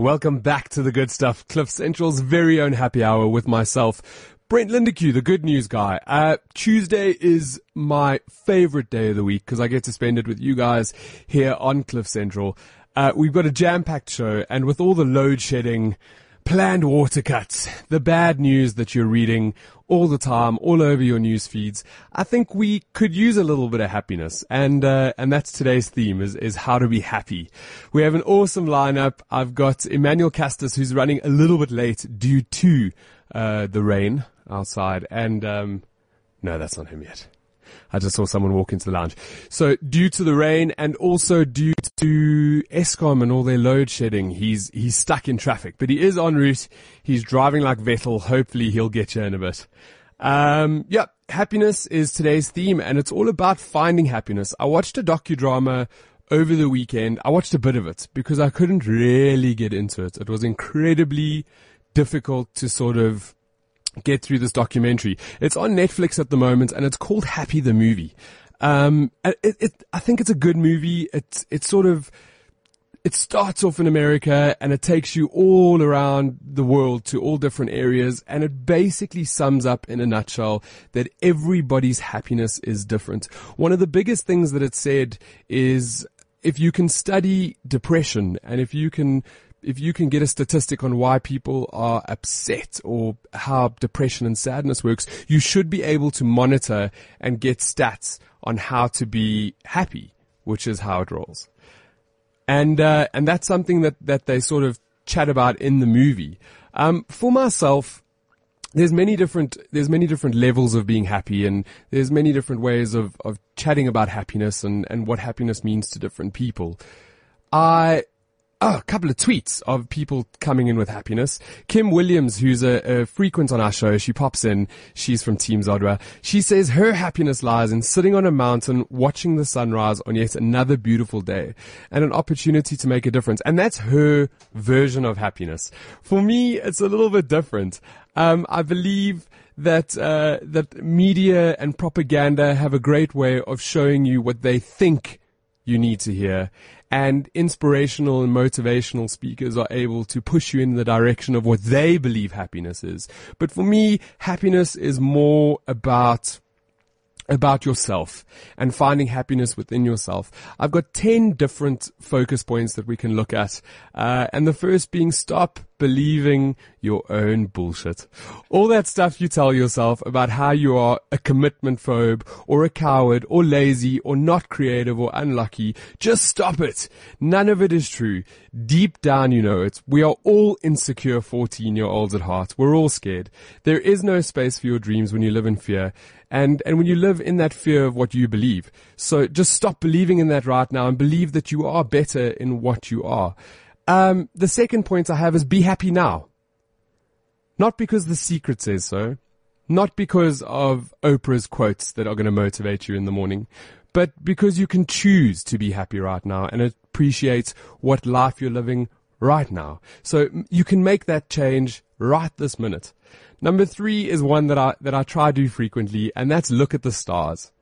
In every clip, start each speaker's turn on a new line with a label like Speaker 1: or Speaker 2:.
Speaker 1: Welcome back to the good stuff. Cliff Central's very own happy hour with myself, Brent Lindeque, the good news guy. Uh, Tuesday is my favorite day of the week because I get to spend it with you guys here on Cliff Central. Uh, we've got a jam-packed show and with all the load shedding, planned water cuts, the bad news that you're reading all the time, all over your news feeds. I think we could use a little bit of happiness, and uh, and that's today's theme is is how to be happy. We have an awesome lineup. I've got Emmanuel Castis who's running a little bit late due to uh, the rain outside, and um, no, that's not him yet. I just saw someone walk into the lounge. So due to the rain and also due to Eskom and all their load shedding, he's, he's stuck in traffic, but he is en route. He's driving like Vettel. Hopefully he'll get you in a bit. Um, yeah, happiness is today's theme and it's all about finding happiness. I watched a docudrama over the weekend. I watched a bit of it because I couldn't really get into it. It was incredibly difficult to sort of get through this documentary. It's on Netflix at the moment and it's called Happy the Movie. Um, it, it, I think it's a good movie. It's, it's sort of, it starts off in America and it takes you all around the world to all different areas. And it basically sums up in a nutshell that everybody's happiness is different. One of the biggest things that it said is if you can study depression and if you can if you can get a statistic on why people are upset or how depression and sadness works, you should be able to monitor and get stats on how to be happy, which is how it rolls. And, uh, and that's something that, that they sort of chat about in the movie. Um, for myself, there's many different, there's many different levels of being happy and there's many different ways of, of chatting about happiness and, and what happiness means to different people. I, oh, a couple of tweets of people coming in with happiness. Kim Williams, who's a, a, frequent on our show, she pops in. She's from Team Zodwa. She says her happiness lies in sitting on a mountain, watching the sunrise on yet another beautiful day and an opportunity to make a difference. And that's her version of happiness. For me, it's a little bit different. Um, I believe that uh, that media and propaganda have a great way of showing you what they think you need to hear and inspirational and motivational speakers are able to push you in the direction of what they believe happiness is. But for me, happiness is more about about yourself and finding happiness within yourself. I've got 10 different focus points that we can look at. Uh, and the first being stop believing your own bullshit. All that stuff you tell yourself about how you are a commitment phobe or a coward or lazy or not creative or unlucky, just stop it. None of it is true. Deep down you know it. We are all insecure 14 year olds at heart. We're all scared. There is no space for your dreams when you live in fear and, and when you live in that fear of what you believe. So just stop believing in that right now and believe that you are better in what you are. Um, the second point I have is be happy now. Not because the secret says so, not because of Oprah's quotes that are going to motivate you in the morning, but because you can choose to be happy right now and appreciate what life you're living right now. So you can make that change right this minute. Number three is one that I, that I try to do frequently, and that's look at the stars.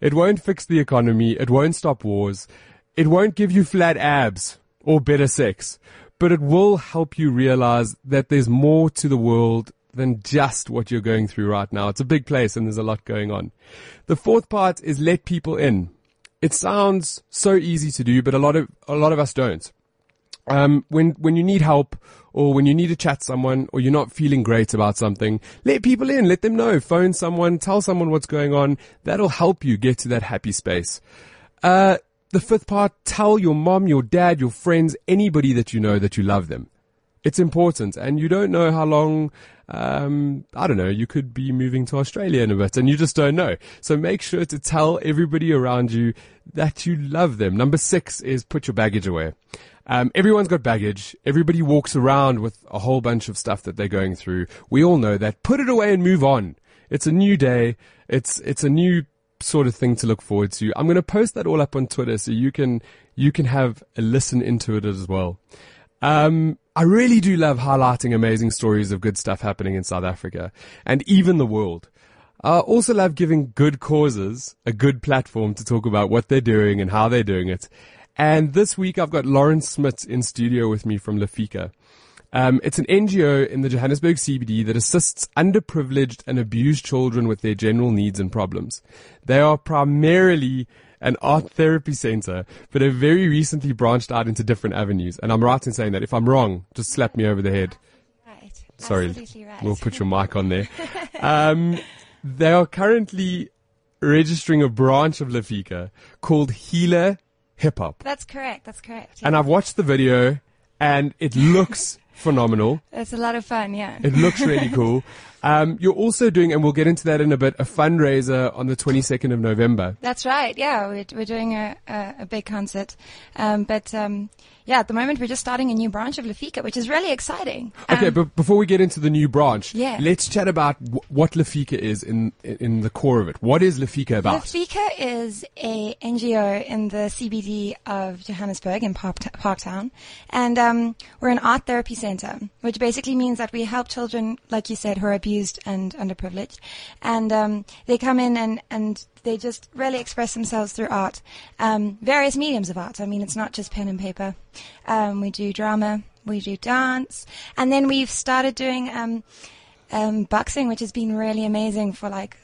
Speaker 1: It won't fix the economy. It won't stop wars. It won't give you flat abs or better sex, but it will help you realize that there's more to the world than just what you're going through right now. It's a big place and there's a lot going on. The fourth part is let people in. It sounds so easy to do, but a lot of, a lot of us don't. Um, when, when you need help or when you need to chat someone or you're not feeling great about something, let people in, let them know, phone someone, tell someone what's going on. That'll help you get to that happy space. Uh, the fifth part, tell your mom, your dad, your friends, anybody that you know that you love them. It's important. And you don't know how long, um, I don't know, you could be moving to Australia in a bit and you just don't know. So make sure to tell everybody around you that you love them. Number six is put your baggage away. Um, everyone's got baggage. Everybody walks around with a whole bunch of stuff that they're going through. We all know that. Put it away and move on. It's a new day. It's, it's a new sort of thing to look forward to. I'm going to post that all up on Twitter so you can, you can have a listen into it as well. Um, I really do love highlighting amazing stories of good stuff happening in South Africa and even the world. I also love giving good causes a good platform to talk about what they're doing and how they're doing it. And this week I've got Lawrence Smith in studio with me from Lefika. Um, it's an NGO in the Johannesburg CBD that assists underprivileged and abused children with their general needs and problems. They are primarily an art therapy center, but have very recently branched out into different avenues. And I'm right in saying that. If I'm wrong, just slap me over the head.
Speaker 2: Right.
Speaker 1: Sorry,
Speaker 2: Absolutely right.
Speaker 1: we'll put your mic on there. Um, they are currently registering a branch of Lefika called Healer Hip Hop.
Speaker 2: That's correct. That's correct.
Speaker 1: And I've watched the video and it looks phenomenal.
Speaker 2: It's a lot of fun. Yeah.
Speaker 1: It looks really cool. Um, you're also doing, and we'll get into that in a bit, a fundraiser on the 22nd of November.
Speaker 2: That's right. Yeah, we're, we're doing a, a, a big concert. Um, but um, yeah, at the moment we're just starting a new branch of Lefika, which is really exciting.
Speaker 1: Okay,
Speaker 2: Um,
Speaker 1: but before we get into the new branch,
Speaker 2: Yeah.
Speaker 1: let's chat about w- what Lefika is in in the core of it. What is Lefika about?
Speaker 2: Lefika is a NGO in the CBD of Johannesburg in Park, Parktown, and um, we're an art therapy center, which basically means that we help children, like you said, who are abused and underprivileged, and um, they come in and and they just really express themselves through art, um, various mediums of art. I mean, it's not just pen and paper. Um, we do drama, we do dance, and then we've started doing um, um, boxing, which has been really amazing for like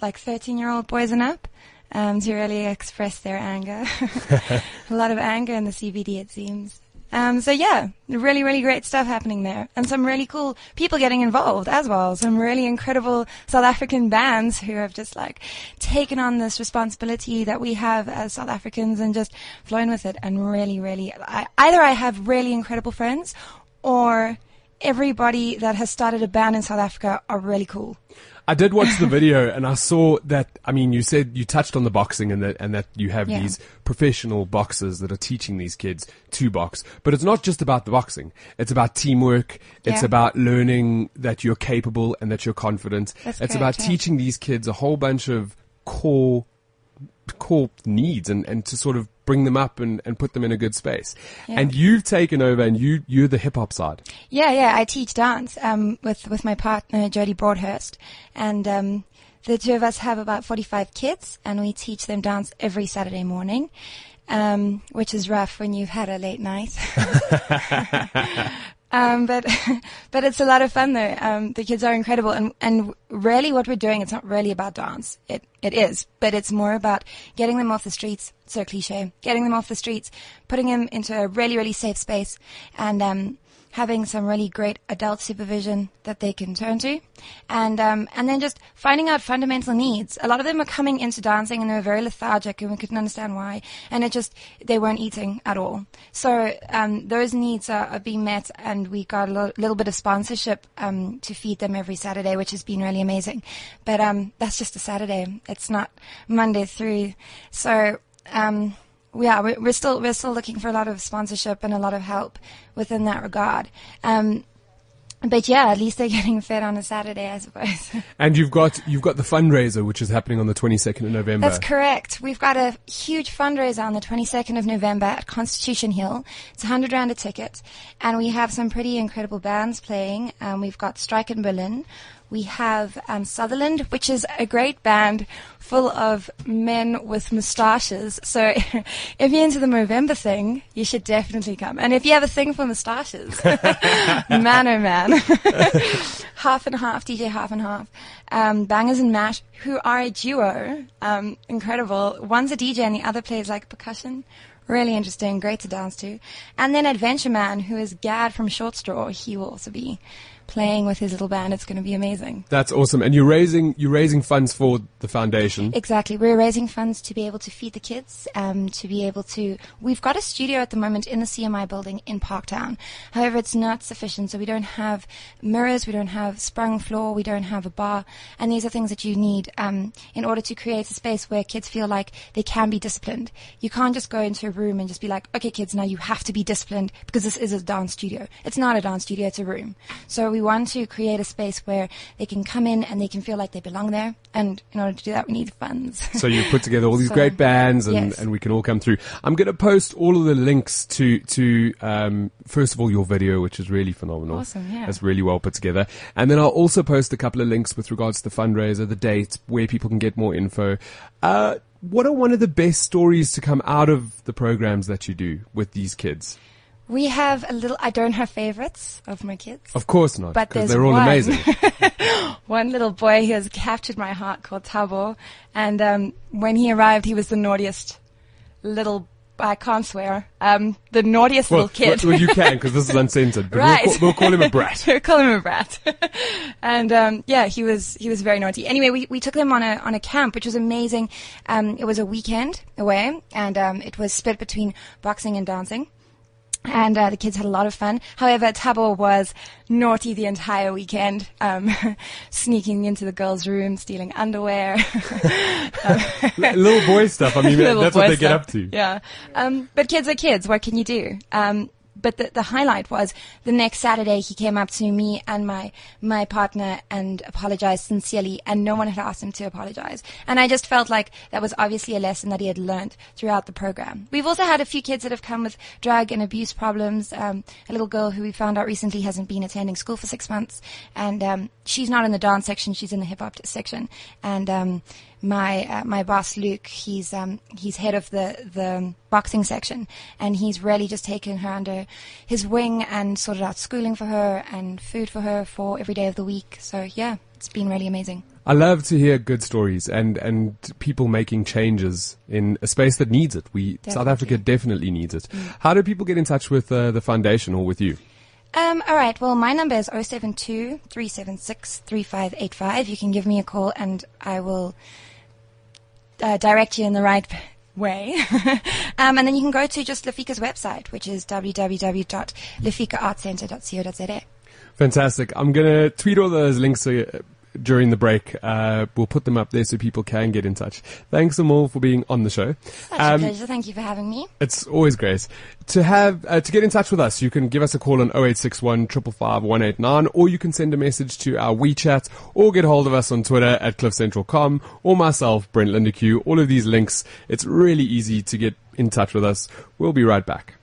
Speaker 2: like 13 year old boys and up um, to really express their anger. a lot of anger in the CBD, it seems. Um, so yeah, really, really great stuff happening there, and some really cool people getting involved as well. Some really incredible South African bands who have just like taken on this responsibility that we have as South Africans and just flown with it. And really, really, I, either I have really incredible friends, or everybody that has started a band in South Africa are really cool.
Speaker 1: I did watch the video and I saw that. I mean, you said you touched on the boxing and that and that you have
Speaker 2: Yeah.
Speaker 1: these professional boxers that are teaching these kids to box. But it's not just about the boxing. It's about teamwork. It's
Speaker 2: Yeah.
Speaker 1: about learning that you're capable and that you're confident.
Speaker 2: That's
Speaker 1: it's
Speaker 2: correct,
Speaker 1: about
Speaker 2: yeah.
Speaker 1: teaching these kids a whole bunch of core core needs and, and to sort of bring them up and, and put them in a good space.
Speaker 2: Yeah.
Speaker 1: And you've taken over and you you're the hip hop side.
Speaker 2: Yeah, yeah. I teach dance um, with with my partner Jodie Broadhurst, and um, the two of us have about forty five kids, and we teach them dance every Saturday morning, um, which is rough when you've had a late night. Um, but but it's a lot of fun though. Um, the kids are incredible, and and really what we're doing, it's not really about dance. It it is, but it's more about getting them off the streets. So cliche, getting them off the streets, putting them into a really really safe space, and um, having some really great adult supervision that they can turn to, and um, and then just finding out fundamental needs. A lot of them are coming into dancing and they were very lethargic, and we couldn't understand why, and it just they weren't eating at all. So um, those needs are, are being met, and we got a lo- little bit of sponsorship um, to feed them every Saturday, which has been really amazing. But um, that's just a Saturday; it's not Monday through. So. Yeah, we're, we're still we're still looking for a lot of sponsorship and a lot of help within that regard. Um, but yeah, at least they're getting fed on a Saturday, I suppose.
Speaker 1: And you've got you've got the fundraiser which is happening on the 22nd of November.
Speaker 2: That's correct. We've got a huge fundraiser on the 22nd of November at Constitution Hill. It's a 100 rand a ticket, and we have some pretty incredible bands playing. Um, we've got Strike in Berlin. We have um, Sutherland, which is a great band full of men with moustaches. So if you're into the Movember thing, you should definitely come. And if you have a thing for moustaches, man oh man. half and half, DJ half and half. Um, Bangers and Mash, who are a duo, um, incredible. One's a DJ and the other plays like percussion. Really interesting, great to dance to. And then Adventure Man, who is Gad from Short Straw, he will also be playing with his little band. It's going to be amazing.
Speaker 1: That's awesome. And you're raising you're raising funds for the foundation.
Speaker 2: Exactly. We're raising funds to be able to feed the kids, um, to be able to. We've got a studio at the moment in the CMI building in Parktown. However, it's not sufficient. So we don't have mirrors, we don't have sprung floor, we don't have a bar, and these are things that you need um, in order to create a space where kids feel like they can be disciplined. You can't just go into a room and just be like, okay, kids, now you have to be disciplined because this is a dance studio. It's not a dance studio; it's a room. So we want to create a space where they can come in and they can feel like they belong there. And in order to do that, we need funds.
Speaker 1: So you put together all these
Speaker 2: So,
Speaker 1: great bands, and,
Speaker 2: yes.
Speaker 1: and we can all come through. I'm going to post all of the links to to um, first of all your video, which is really phenomenal.
Speaker 2: Awesome, yeah.
Speaker 1: It's really well put together, and then I'll also post a couple of links with regards to the fundraiser, the date, where people can get more info. Uh, what are one of the best stories to come out of the programs that you do with these kids?
Speaker 2: We have a little. I don't have favorites of my kids.
Speaker 3: Of course not,
Speaker 2: But
Speaker 3: they're all
Speaker 2: one.
Speaker 3: amazing.
Speaker 2: One little boy who has captured my heart called Tabo, and um, when he arrived, he was the naughtiest little. I can't swear. Um, the naughtiest
Speaker 3: Well,
Speaker 2: little kid.
Speaker 3: well, you can because this is uncensored. But
Speaker 2: Right.
Speaker 3: we'll, call, we'll call him a brat.
Speaker 2: We'll call him a brat. and um, yeah, he was he was very naughty. Anyway, we, we took them on a on a camp, which was amazing. Um, it was a weekend away, and um, it was split between boxing and dancing. And uh, the kids had a lot of fun. However, Tabo was naughty the entire weekend, um, sneaking into the girls' room, stealing underwear.
Speaker 3: Little boy stuff. I mean, that's what they get up to.
Speaker 2: Yeah. Um, but kids are kids. What can you do? But the, the highlight was the next Saturday he came up to me and my my partner and apologized sincerely, and no one had asked him to apologize. And I just felt like that was obviously a lesson that he had learned throughout the program. We've also had a few kids that have come with drug and abuse problems. Um, a little girl who we found out recently hasn't been attending school for six months, and um, she's not in the dance section; she's in the hip hop section. And um, my uh, my boss Luke, he's um, he's head of the the boxing section, and he's really just taken her under his wing and sorted out schooling for her and food for her for every day of the week. So yeah, it's been really amazing.
Speaker 3: I love to hear good stories and, and people making changes in a space that needs it. We South Africa definitely needs it. How do people get in touch with uh, the foundation or with you?
Speaker 2: Um, all right. Well, my number is 072 376 3585. You can give me a call and I will uh, direct you in the right way. um, and then you can go to just Lefika's website, which is www.lafikaartcenter.co.za.
Speaker 3: Fantastic. I'm going to tweet all those links uh, during the break. Uh, we'll put them up there so people can get in touch. Thanks, Amal, for being on the show.
Speaker 2: Such
Speaker 3: Um,
Speaker 2: a pleasure. Thank you for having me.
Speaker 3: It's always great to have uh, to get in touch with us. You can give us a call on 0861 555 189, or you can send a message to our WeChat, or get hold of us on Twitter at CliffCentral.com, or myself, Brent Lindeque. All of these links. It's really easy to get in touch with us. We'll be right back.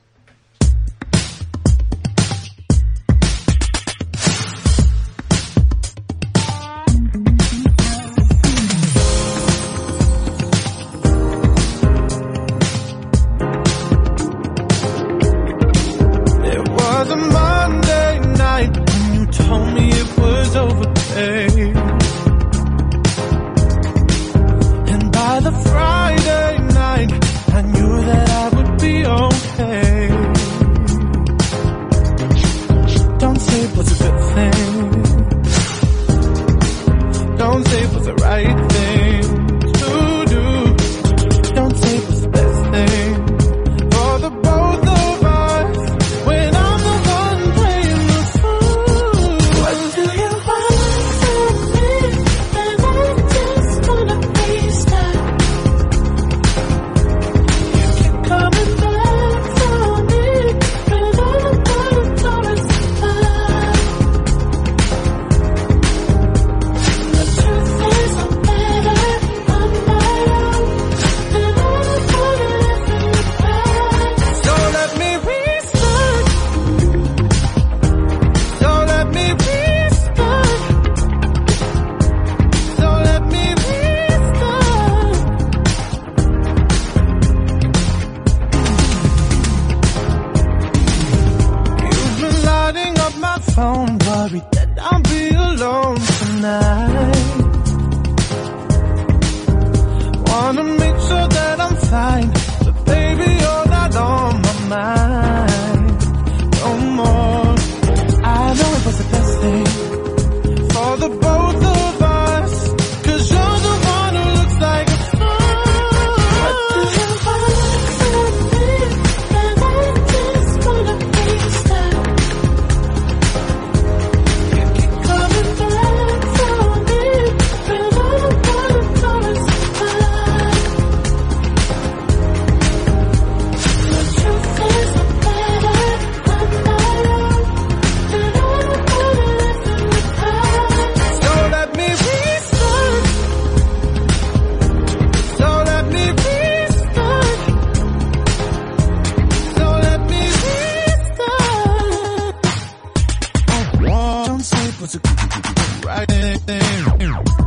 Speaker 4: Right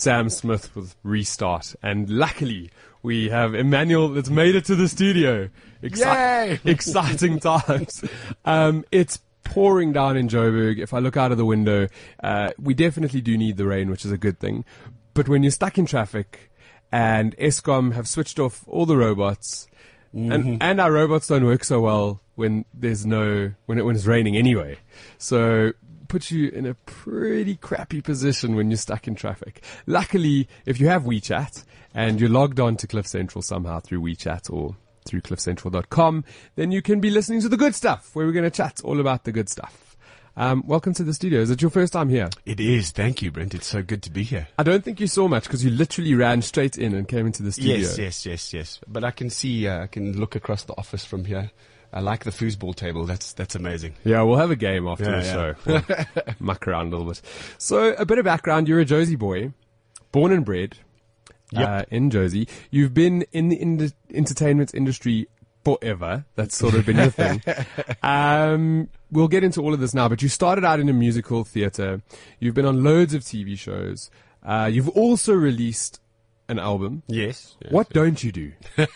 Speaker 1: Sam Smith with Restart. And luckily, we have Emmanuel that's made it to the studio.
Speaker 5: Yay!
Speaker 1: exciting times. Um, it's pouring down in Joburg. If I look out of the window, uh, we definitely do need the rain, which is a good thing. But when you're stuck in traffic and Eskom have switched off all the robots, and, and our robots don't work so well when there's no, when it, when it's raining anyway. So, puts you in a pretty crappy position when you're stuck in traffic. Luckily, if you have WeChat and you're logged on to Cliff Central somehow through WeChat or through cliffcentral.com, then you can be listening to the good stuff where we're going to chat all about the good stuff. Um, welcome to the studio. Is it your first time here?
Speaker 5: It is. Thank you, Brent. It's so good to be here.
Speaker 1: I don't think you saw much because you literally ran straight in and came into the studio.
Speaker 5: Yes, yes, yes, yes. But I can see, uh, I can look across the office from here. I like the foosball table. That's that's amazing.
Speaker 1: Yeah, we'll have a game after
Speaker 5: Yeah,
Speaker 1: the
Speaker 5: yeah.
Speaker 1: show. We'll muck around a little bit. So, a bit of background. You're a Josie boy, born and bred
Speaker 5: Yep.
Speaker 1: uh, in Josie. You've been in the in- entertainment industry forever. That's sort of been your thing. Um, we'll get into all of this now, but you started out in a musical theatre. You've been on loads of TV shows. Uh, you've also released an album.
Speaker 5: Yes.
Speaker 1: What don't you do?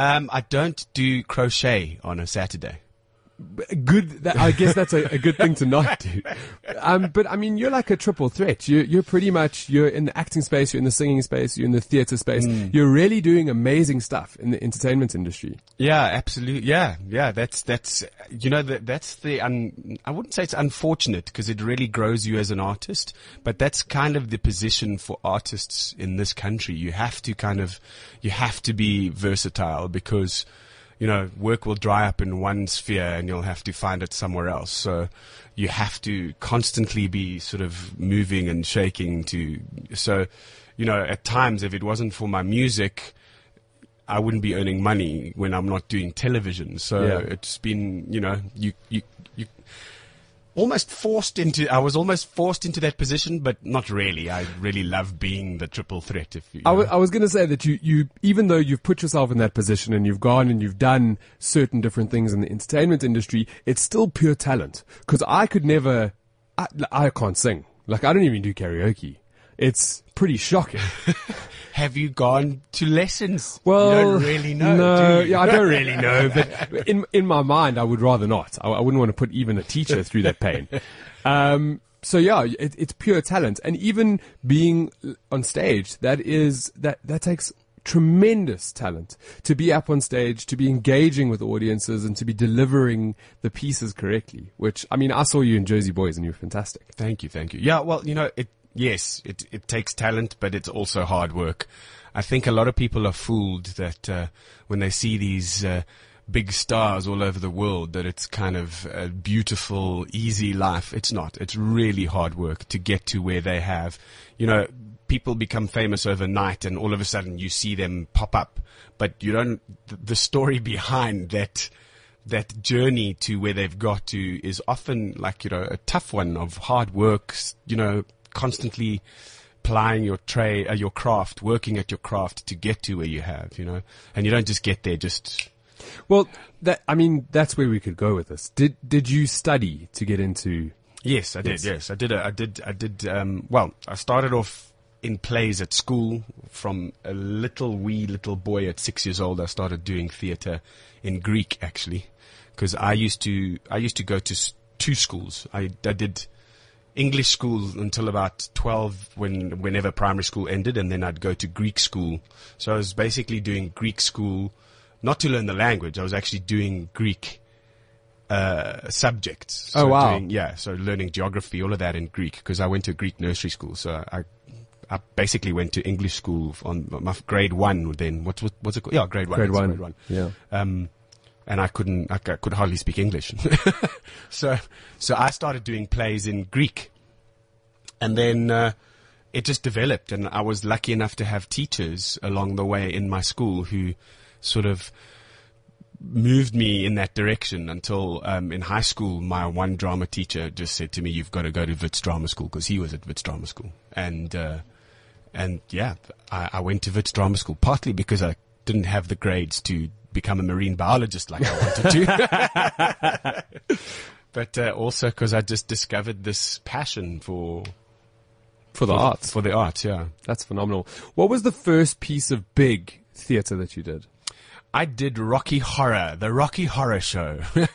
Speaker 5: Um, I don't do crochet on a Saturday.
Speaker 1: Good. That, I guess that's a, a good thing to not do. Um, but I mean, you're like a triple threat. You're, you're pretty much you're in the acting space, you're in the singing space, you're in the theatre space. You're really doing amazing stuff in the entertainment industry.
Speaker 5: Yeah, absolutely. Yeah, yeah. That's that's you know that that's the un, I wouldn't say it's unfortunate because it really grows you as an artist, but that's kind of the position for artists in this country. You have to kind of you have to be versatile because you know work will dry up in one sphere and you'll have to find it somewhere else. So you have to constantly be sort of moving and shaking to so you know at times if it wasn't for my music I wouldn't be earning money when I'm not doing television. So
Speaker 1: Yeah.
Speaker 5: it's been, you know, you, you, you almost forced into, I was almost forced into that position, but not really. I really love being the triple threat. If you,
Speaker 1: I, w-. I was going to say that you, you, even though you've put yourself in that position and you've gone and you've done certain different things in the entertainment industry, it's still pure talent. Cause I could never, I, I can't sing. Like I don't even do karaoke. It's pretty shocking.
Speaker 5: have you gone to lessons?
Speaker 1: Well,
Speaker 5: you don't really know.
Speaker 1: No, yeah, I don't really know, but in in my mind, I would rather not. I, I wouldn't want to put even a teacher through that pain. Um, so yeah, it, it's pure talent, and even being on stage, that is that that takes tremendous talent to be up on stage, to be engaging with audiences, and to be delivering the pieces correctly. Which I mean, I saw you in Jersey Boys, and you were fantastic.
Speaker 5: Thank you, thank you. Yeah, well, you know, it yes, it it takes talent, but it's also hard work. I think a lot of people are fooled that uh, when they see these uh, big stars all over the world, that it's kind of a beautiful, easy life. It's not. It's really hard work to get to where they have. You know, people become famous overnight, and all of a sudden you see them pop up, but you don't. The story behind that that journey to where they've got to is often like, you know, a tough one of hard work, you know, constantly plying your tray, uh, your craft, working at your craft to get to where you have, you know, and you don't just get there just,
Speaker 1: Well, that I mean, that's where we could go with this. Did did you study to get into?
Speaker 5: yes, I did.
Speaker 1: Yes.
Speaker 5: Yes, I did. A, I did, I did, um, well, I started off in plays at school from a little wee little boy at six years old. I started doing theater in Greek actually, because I used to, I used to go to two schools. I, I did, English school until about 12 when, whenever primary school ended and then I'd go to Greek school. So I was basically doing Greek school, not to learn the language. I was actually doing Greek, uh, subjects.
Speaker 1: Oh, wow.
Speaker 5: doing- yeah. So learning geography, all of that in Greek because I went to Greek nursery school. So I, I basically went to English school on my grade one then. What's, what, what's it called? Yeah, grade one.
Speaker 1: Grade one.
Speaker 5: Grade one
Speaker 1: Yeah.
Speaker 5: um, and I couldn't, I, could hardly speak English. so, so I started doing plays in Greek, and then uh, it just developed, and I was lucky enough to have teachers along the way in my school who sort of moved me in that direction until um, in high school, my one drama teacher just said to me, "You've got to go to Wits Drama School," because he was at Wits Drama School, and uh, and yeah, I, I went to Wits Drama School partly because I didn't have the grades to become a marine biologist like I wanted to, but uh, also because I just discovered this passion for
Speaker 1: For the arts.
Speaker 5: For the arts, yeah.
Speaker 1: That's phenomenal. What was the first piece of big theatre that you did?
Speaker 5: I did Rocky Horror, the Rocky Horror Show.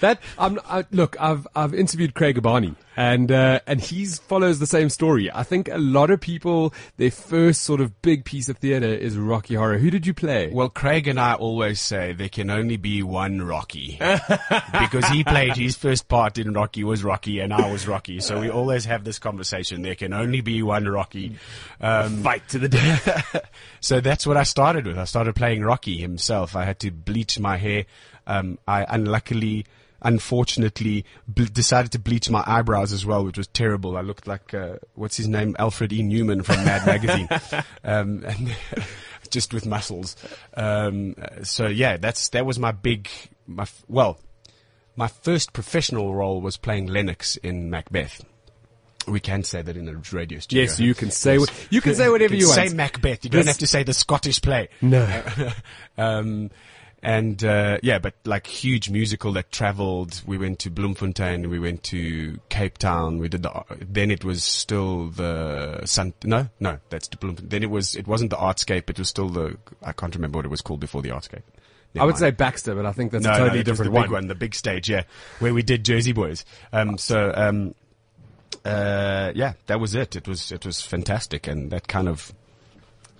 Speaker 1: That um, I, look, I've I've interviewed Craig Urbani, and uh, and he follows the same story. I think a lot of people their first sort of big piece of theatre is Rocky Horror. Who did you play?
Speaker 5: well, Craig and I always say there can only be one Rocky. because he played his first part in Rocky was Rocky and I was Rocky. So we always have this conversation. There can only be one Rocky. Um,
Speaker 1: fight to the death.
Speaker 5: so that's what I started with. I started playing Rocky himself. I had to bleach my hair. Um, I unluckily, unfortunately, ble- decided to bleach my eyebrows as well, which was terrible. I looked like uh, what's his name, Alfred E. Neuman from Mad Magazine, um, and just with muscles. Um, so yeah, that's that was my big, my f- well, my first professional role was playing Lennox in Macbeth. We can say that in a radio studio.
Speaker 1: yes, you can say what, you can say whatever you,
Speaker 5: can
Speaker 1: want.
Speaker 5: Say Macbeth. You don't have to say the Scottish play.
Speaker 1: no,
Speaker 5: um, and uh, yeah, but like huge musical that travelled. We went to Bloemfontein. We went to Cape Town. We did the. Then it was still the Sun. No, no, that's the Bloemfontein. Then it was. It wasn't the Artscape. It was still the. I can't remember what it was called before the Artscape.
Speaker 1: I would
Speaker 5: Never
Speaker 1: say. Baxter, but I think that's
Speaker 5: no,
Speaker 1: a totally
Speaker 5: no,
Speaker 1: different
Speaker 5: the
Speaker 1: one.
Speaker 5: big one, the big stage, yeah, where we did Jersey Boys. Um, so um, uh, yeah, that was it. It was it was fantastic, and that kind of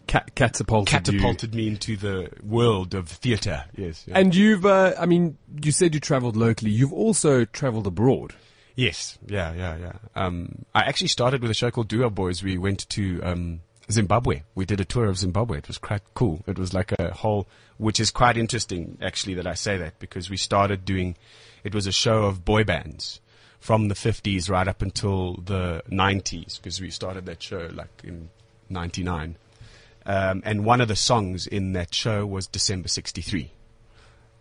Speaker 1: Ca- catapulted, you.
Speaker 5: me into the world of theatre. Yes, yeah.
Speaker 1: And you've, uh, I mean, you said you travelled locally. You've also travelled abroad.
Speaker 5: Yes, yeah, yeah, yeah. Um, I actually started with a show called Duo Boys. We went to um, Zimbabwe. We did a tour of Zimbabwe. It was quite cool. It was like a whole, which is quite interesting actually that I say that because we started doing. It was a show of boy bands from the 50s right up until the 90s because we started that show like in 99. Um, and one of the songs in that show was December 63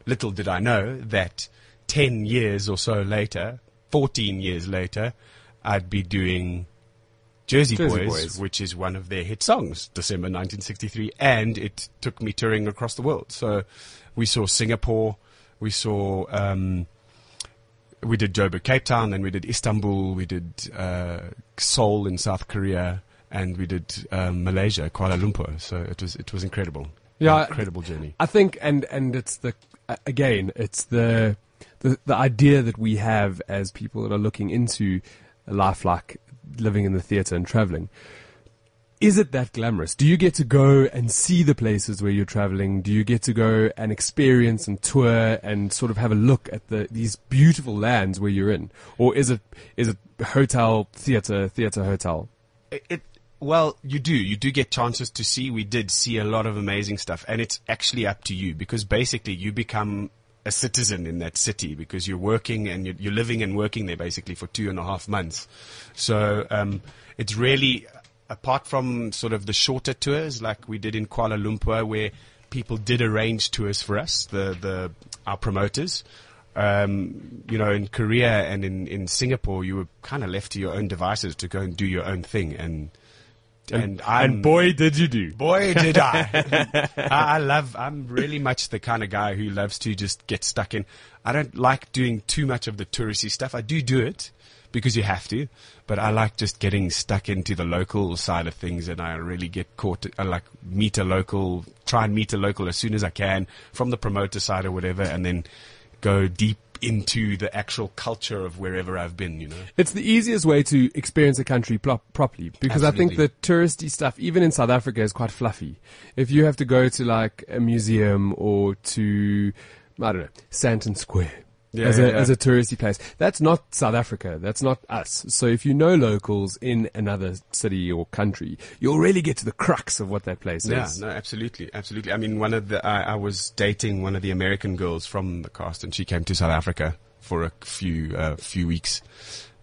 Speaker 5: little did I know that 10 years or so later, 14 years later, I'd be doing Jersey,
Speaker 1: Jersey
Speaker 5: Boys,
Speaker 1: Boys.
Speaker 5: which is one of their hit songs, December 1963, and it took me touring across the world. So we saw Singapore, we saw, um, we did Joburg, Cape Town, then we did Istanbul, we did uh, Seoul in South Korea, and we did um, Malaysia, Kuala Lumpur. So it was it was incredible.
Speaker 1: Yeah,
Speaker 5: incredible journey.
Speaker 1: I think, and and it's the again, it's the the the idea that we have as people that are looking into a life like living in the theatre and traveling. Is it that glamorous? Do you get to go and see the places where you're traveling? Do you get to go and experience and tour and sort of have a look at the these beautiful lands where you're in, or is it is it hotel theatre theatre hotel?
Speaker 5: It, it well, you do. You do get chances to see. We did see a lot of amazing stuff, and it's actually up to you because basically you become a citizen in that city because you're working and you're, you're living and working there basically for two and a half months. So um, it's really apart from sort of the shorter tours like we did in Kuala Lumpur, where people did arrange tours for us, the the our promoters. Um, you know, in Korea and in, in Singapore, you were kind of left to your own devices to go and do your own thing. And and, I'm,
Speaker 1: and boy, did you do!
Speaker 5: boy, did I. I! I love. I'm really much the kind of guy who loves to just get stuck in. I don't like doing too much of the touristy stuff. I do do it because you have to, but I like just getting stuck into the local side of things, and I really get caught. I like meet a local, try and meet a local as soon as I can from the promoter side or whatever, and then go deep into the actual culture of wherever I've been. You know.
Speaker 1: It's the easiest way to experience a country plo- properly because I think the touristy stuff, even in South Africa, is quite fluffy. If you have to go to like a museum or to, I don't know, Sandton Square.
Speaker 5: Yeah,
Speaker 1: as, a,
Speaker 5: yeah.
Speaker 1: as a touristy place. That's not South Africa. That's not us. So if you know locals in another city or country, you'll really get to the crux of what that place
Speaker 5: Yeah,
Speaker 1: is.
Speaker 5: no, absolutely, absolutely. I mean, one of the I, I was dating one of the American girls from the cast, and she came to South Africa for a few uh, few weeks,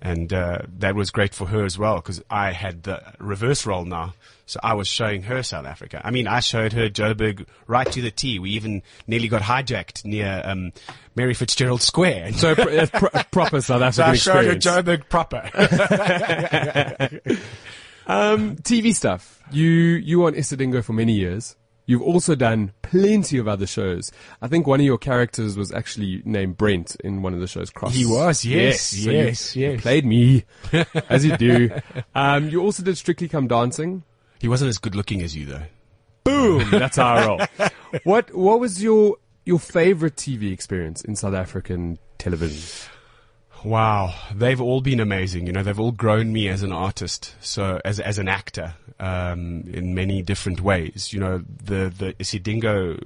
Speaker 5: and uh, that was great for her as well because I had the reverse role now. So I was showing her South Africa. I mean, I showed her Joburg right to the T. We even nearly got hijacked near um, Mary Fitzgerald Square.
Speaker 1: So pr- pr- a proper South
Speaker 5: So
Speaker 1: African
Speaker 5: I showed her. Joburg proper.
Speaker 1: Um, TV stuff. You you were on Isidingo for many years. You've also done plenty of other shows. I think one of your characters was actually named Brent in one of the shows. Cross.
Speaker 5: He was, yes,
Speaker 1: so
Speaker 5: yes,
Speaker 1: you
Speaker 5: yes.
Speaker 1: Played me, as you do. Um, you also did Strictly Come Dancing.
Speaker 5: He wasn't as good looking as you though.
Speaker 1: Boom! That's our role. What What was your your favorite TV experience in South African television?
Speaker 5: Wow, they've all been amazing. You know, they've all grown me as an artist, so as as an actor, um, in many different ways. You know, the the Isidingo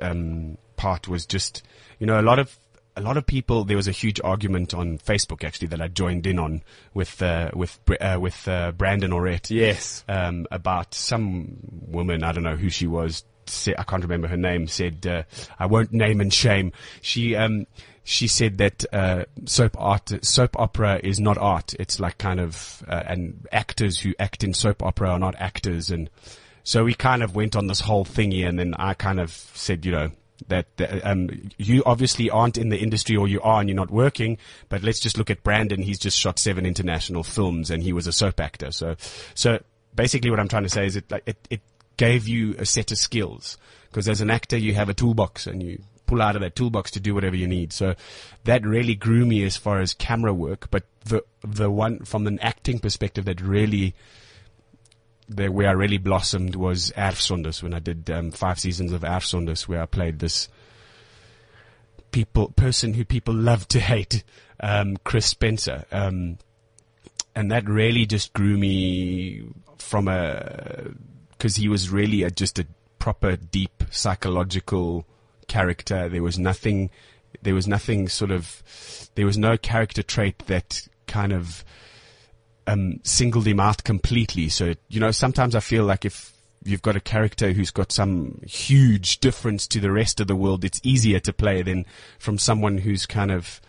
Speaker 5: um, part was just, you know, a lot of a lot of people. There was a huge argument on Facebook actually that I joined in on with uh, with uh, with uh, Brandon Auret.
Speaker 1: Yes.
Speaker 5: um, about some woman, I don't know who she was, I can't remember her name, said, uh, I won't name and shame. She, um, she said that, uh, soap art, soap opera is not art. It's like kind of, uh, and actors who act in soap opera are not actors. And so we kind of went on this whole thingy and then I kind of said, you know, that, um, you obviously aren't in the industry or you are and you're not working, but let's just look at Brandon. He's just shot seven international films and he was a soap actor. So, so basically what I'm trying to say is it, like, it, it gave you a set of skills because as an actor, you have a toolbox and you pull out of that toolbox to do whatever you need. So that really grew me as far as camera work, but the, the one from an acting perspective that really the, where I really blossomed was Erfsondes when I did um, five seasons of Erfsondes where I played this people person who people love to hate, um, Chris Spencer. Um, and that really just grew me from a because he was really a, just a proper deep psychological character. There was nothing. There was nothing sort of. There was no character trait that kind of um, singled him out completely. So you know, sometimes I feel like if you've got a character who's got some huge difference to the rest of the world, it's easier to play than from someone who's kind of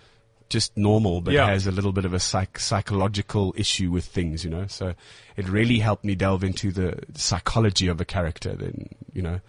Speaker 5: just normal but
Speaker 1: Yeah.
Speaker 5: has a little bit of a psych- psychological issue with things, you know. So it really helped me delve into the psychology of a character. Then you know,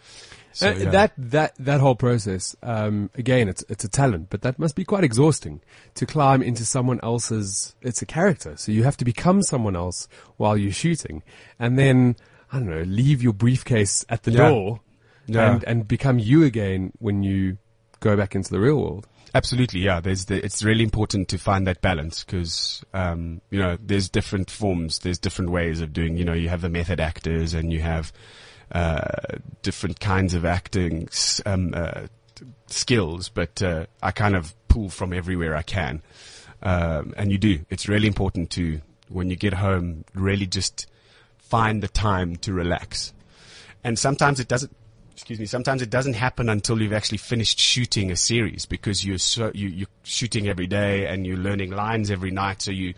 Speaker 5: so,
Speaker 1: Uh,
Speaker 5: yeah.
Speaker 1: That that that whole process, um, again, it's it's a talent, but that must be quite exhausting to climb into someone else's. It's a character, so you have to become someone else while you're shooting, and then I don't know, leave your briefcase at the
Speaker 5: Yeah.
Speaker 1: door,
Speaker 5: Yeah.
Speaker 1: and and become you again when you go back into the real world.
Speaker 5: Absolutely, yeah. There's the, it's really important to find that balance because, um, you know, there's different forms, there's different ways of doing, you know, you have the method actors and you have, uh, different kinds of acting, um, uh, skills, but, uh, I kind of pull from everywhere I can. Um, and you do. It's really important to, when you get home, really just find the time to relax. And sometimes it doesn't, excuse me, sometimes it doesn't happen until you've actually finished shooting a series because you're so, you, you're shooting every day and you're learning lines every night. So you're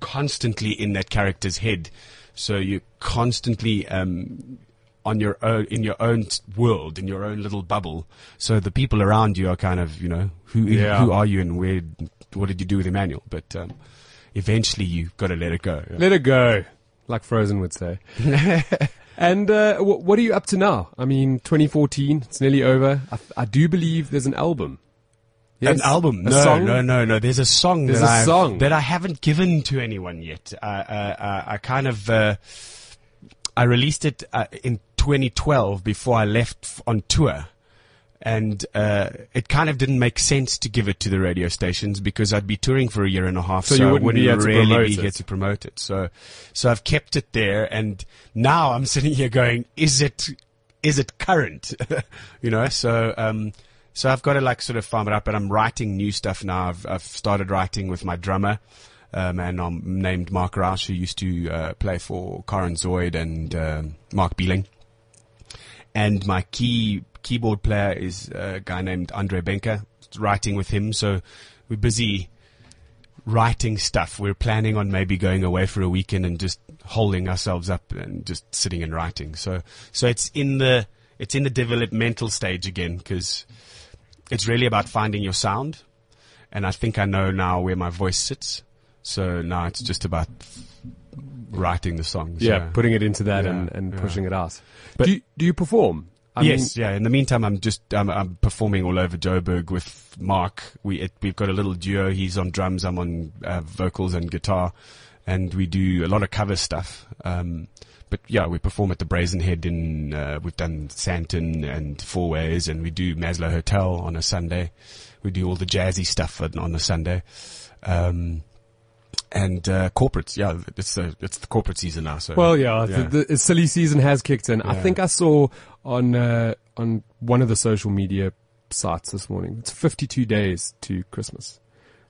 Speaker 5: constantly in that character's head. So you're constantly, um, on your own, in your own world, in your own little bubble. So the people around you are kind of, you know, who,
Speaker 1: Yeah.
Speaker 5: who are you and where, what did you do with Emmanuel? But, um, eventually you've got to let it go.
Speaker 1: Let it go, like Frozen would say. and uh, wh- what are you up to now? I mean, 2014, it's nearly over. I, I do believe there's an album. Yes?
Speaker 5: An album?
Speaker 1: A
Speaker 5: no,
Speaker 1: song?
Speaker 5: no, no, no. There's a song
Speaker 1: There's
Speaker 5: that
Speaker 1: a song.
Speaker 5: that I haven't given to anyone yet. Uh, uh, uh, I kind of uh, I released it uh, in 2012 before I left f- on tour, and uh, it kind of didn't make sense to give it to the radio stations because I'd be touring for a year and a half,
Speaker 1: So
Speaker 5: so,
Speaker 1: you
Speaker 5: I
Speaker 1: wouldn't
Speaker 5: wouldn't
Speaker 1: be
Speaker 5: really be
Speaker 1: it.
Speaker 5: here to promote it. So, so I've kept it there, and now I'm sitting here going, is it is it current? you know, so um, so I've got to like sort of farm it up, but I'm writing new stuff now. I've, I've started writing with my drummer, um, and I'm named Mark Roush, who used to uh, play for Karen Zoid and um, Mark Beeling. And my key keyboard player is a guy named Andre Benker, writing with him. So we're busy writing stuff. We're planning on maybe going away for a weekend and just holding ourselves up and just sitting and writing. So, so it's in the, it's in the developmental stage again because it's really about finding your sound. And I think I know now where my voice sits. So now it's just about writing the songs.
Speaker 1: Yeah, putting it into that
Speaker 5: Yeah,
Speaker 1: and, and
Speaker 5: yeah.
Speaker 1: pushing it out.
Speaker 5: But-
Speaker 1: do you, do you perform? I
Speaker 5: yes,
Speaker 1: mean,
Speaker 5: yeah. In the meantime, I'm just I'm, I'm performing all over Joburg with Mark. We it, we've got a little duo. He's on drums, I'm on uh, vocals and guitar, and we do a lot of cover stuff. Um, but yeah, we perform at the Brazen Head in, uh, we've done Sandton and Four Ways and we do Maslow Hotel on a Sunday. We do all the jazzy stuff on, on a Sunday. Um, and, uh, corporates, yeah, it's the, it's the corporate season now, so.
Speaker 1: Well, yeah,
Speaker 5: Yeah.
Speaker 1: The, the silly season has kicked in. I think I saw on uh, on one of the social media sites this morning. It's 52 days to Christmas.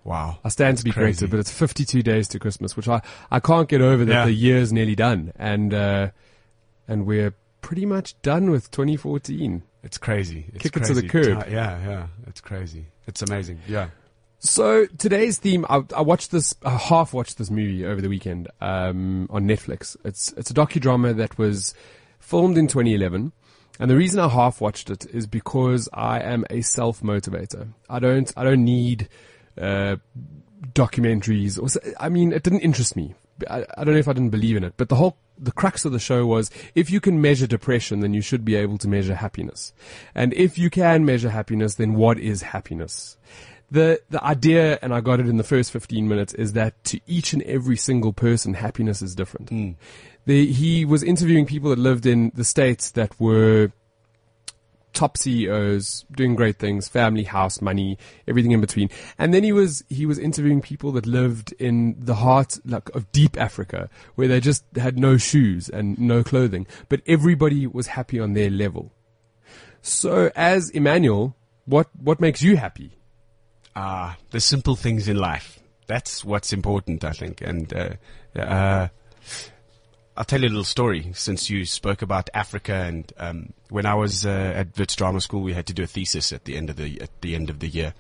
Speaker 5: wow.
Speaker 1: I stand to be
Speaker 5: crazy.
Speaker 1: corrected, but it's 52 days to Christmas, which I, I can't get over that
Speaker 5: Yeah.
Speaker 1: the year's nearly done, and uh, and we're pretty much done with 2014.
Speaker 5: It's crazy. It's
Speaker 1: Kick it to the curb.
Speaker 5: Yeah, yeah. It's crazy. It's amazing. Yeah.
Speaker 1: So today's theme, I, I watched this, I half watched this movie over the weekend um, on Netflix. It's it's a docudrama that was filmed in 2011, and the reason I half watched it is because I am a self motivator. I don't I don't need uh, documentaries or I mean it didn't interest me. I, I don't know if I didn't believe in it, but the whole the crux of the show was if you can measure depression, then you should be able to measure happiness, and if you can measure happiness, then what is happiness? The the idea, and I got it in the first fifteen minutes, is that to each and every single person, happiness is different. Hmm. The, he was interviewing people that lived in the states that were top CEOs doing great things, family, house, money, everything in between. And then he was he was interviewing people that lived in the heart like of deep Africa, where they just had no shoes and no clothing, but everybody was happy on their level. So, as Emmanuel, what what makes you happy?
Speaker 5: Ah, the simple things in life. That's what's important, I think. And uh, uh, I'll tell you a little story since you spoke about Africa. And um, when I was uh, at Wits Drama School, we had to do a thesis at the end of the at the end of the year.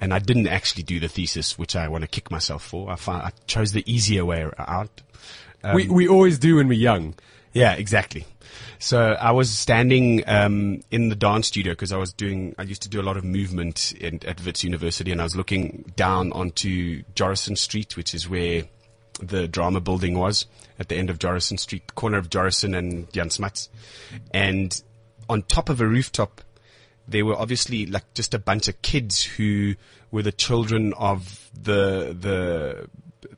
Speaker 5: And I didn't actually do the thesis, which I want to kick myself for. I found I chose the easier way out. Um,
Speaker 1: we we always do when we're young.
Speaker 5: yeah, exactly. So I was standing um, in the dance studio because I was doing. I used to do a lot of movement in, at Wits University, and I was looking down onto Jorissen Street, which is where the drama building was at the end of Jorissen Street, corner of Jorissen and Jan Smuts. And on top of a rooftop, there were obviously like just a bunch of kids who were the children of the the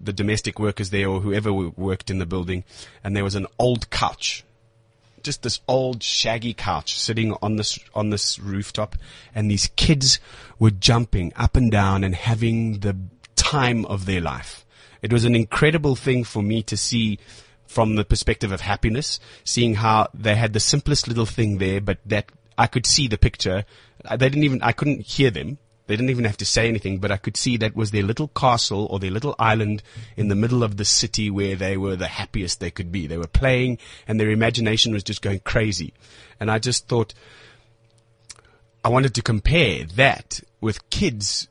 Speaker 5: the domestic workers there or whoever worked in the building, and there was an old couch, just this old shaggy couch sitting on this on this rooftop, and these kids were jumping up and down and having the time of their life. It was an incredible thing for me to see from the perspective of happiness, seeing how they had the simplest little thing there, but that I could see the picture. They didn't even, I couldn't hear them. They didn't even have to say anything, but I could see that was their little castle or their little island in the middle of the city where they were the happiest they could be. They were playing and their imagination was just going crazy. And I just thought, I wanted to compare that with kids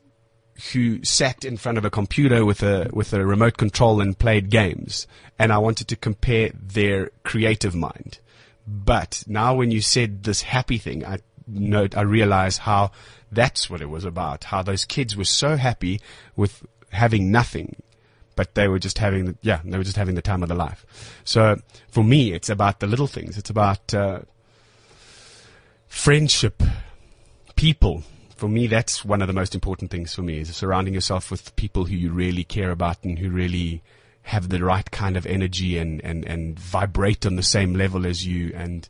Speaker 5: who sat in front of a computer with a with a remote control and played games, and I wanted to compare their creative mind. But now, when you said this happy thing, I note I realize how that's what it was about. How those kids were so happy with having nothing, but they were just having the, yeah, they were just having the time of their life. So for me, it's about the little things. It's about uh, friendship, people. For me, that's one of the most important things for me is surrounding yourself with people who you really care about and who really have the right kind of energy and, and, and vibrate on the same level as you. And,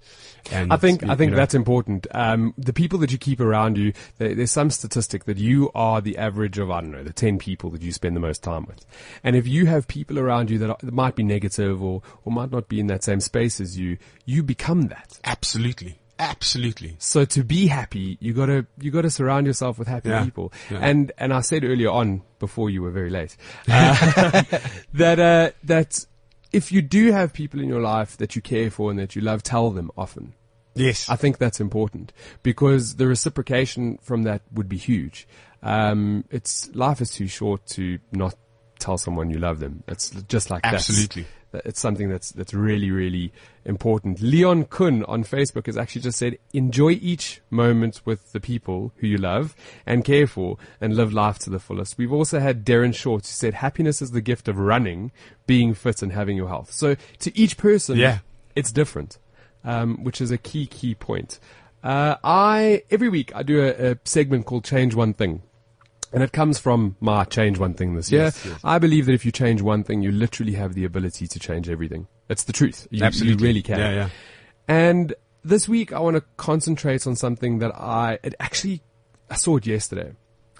Speaker 5: and
Speaker 1: I think
Speaker 5: you-
Speaker 1: I think
Speaker 5: you know,
Speaker 1: that's important. Um, the people that you keep around you, there, there's some statistic that you are the average of I don't know the ten people that you spend the most time with, and if you have people around you that, are, that might be negative or or might not be in that same space as you, you become that.
Speaker 5: absolutely, absolutely.
Speaker 1: So to be happy, you gotta you gotta surround yourself with happy
Speaker 5: Yeah.
Speaker 1: people.
Speaker 5: Yeah.
Speaker 1: And and I said earlier on before you were very late uh, that uh, that if you do have people in your life that you care for and that you love, tell them often.
Speaker 5: Yes.
Speaker 1: I think that's important because the reciprocation from that would be huge. Um, it's life is too short to not tell someone you love them. It's just like
Speaker 5: Absolutely.
Speaker 1: that- It's something that's that's really really important. Leon Kun on Facebook has actually just said, "Enjoy each moment with the people who you love and care for, and live life to the fullest." We've also had Darren Short who said, "Happiness is the gift of running, being fit, and having your health." So to each person,
Speaker 5: Yeah.
Speaker 1: it's different um, which is a key key point. Uh, I every week I do a, a segment called Change One Thing. And it comes from my change one thing this year.
Speaker 5: Yes, yes.
Speaker 1: I believe that if you change one thing, you literally have the ability to change everything. It's the truth. You,
Speaker 5: Absolutely.
Speaker 1: you really can.
Speaker 5: Yeah, yeah.
Speaker 1: And this week I want to concentrate on something that I, it actually, I saw it yesterday.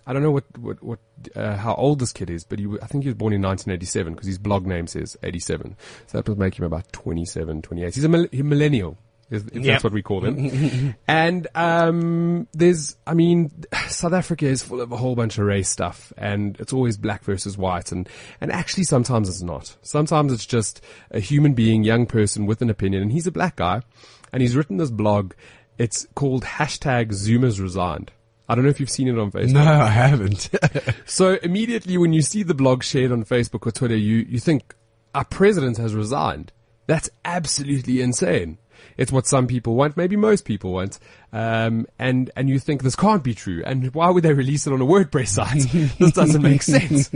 Speaker 1: I don't know what, what, what, uh, how old this kid is, but he, I think he was born in 1987 because his blog name says 87. So that would make him about 27, 28. He's a, he- millennial. If if
Speaker 5: Yep.
Speaker 1: that's what we call them. and, um, there's, I mean, South Africa is full of a whole bunch of race stuff and it's always black versus white and, and actually sometimes it's not. Sometimes it's just a human being, young person with an opinion and he's a black guy and he's written this blog. It's called hashtag Zuma's Resigned. I don't know if you've seen it on Facebook.
Speaker 5: No, I haven't.
Speaker 1: So immediately when you see the blog shared on Facebook or Twitter, you, you think our president has resigned. That's absolutely insane. It's what some people want, maybe most people want. Um, and, and you think this can't be true. And why would they release it on a WordPress site? this doesn't make sense.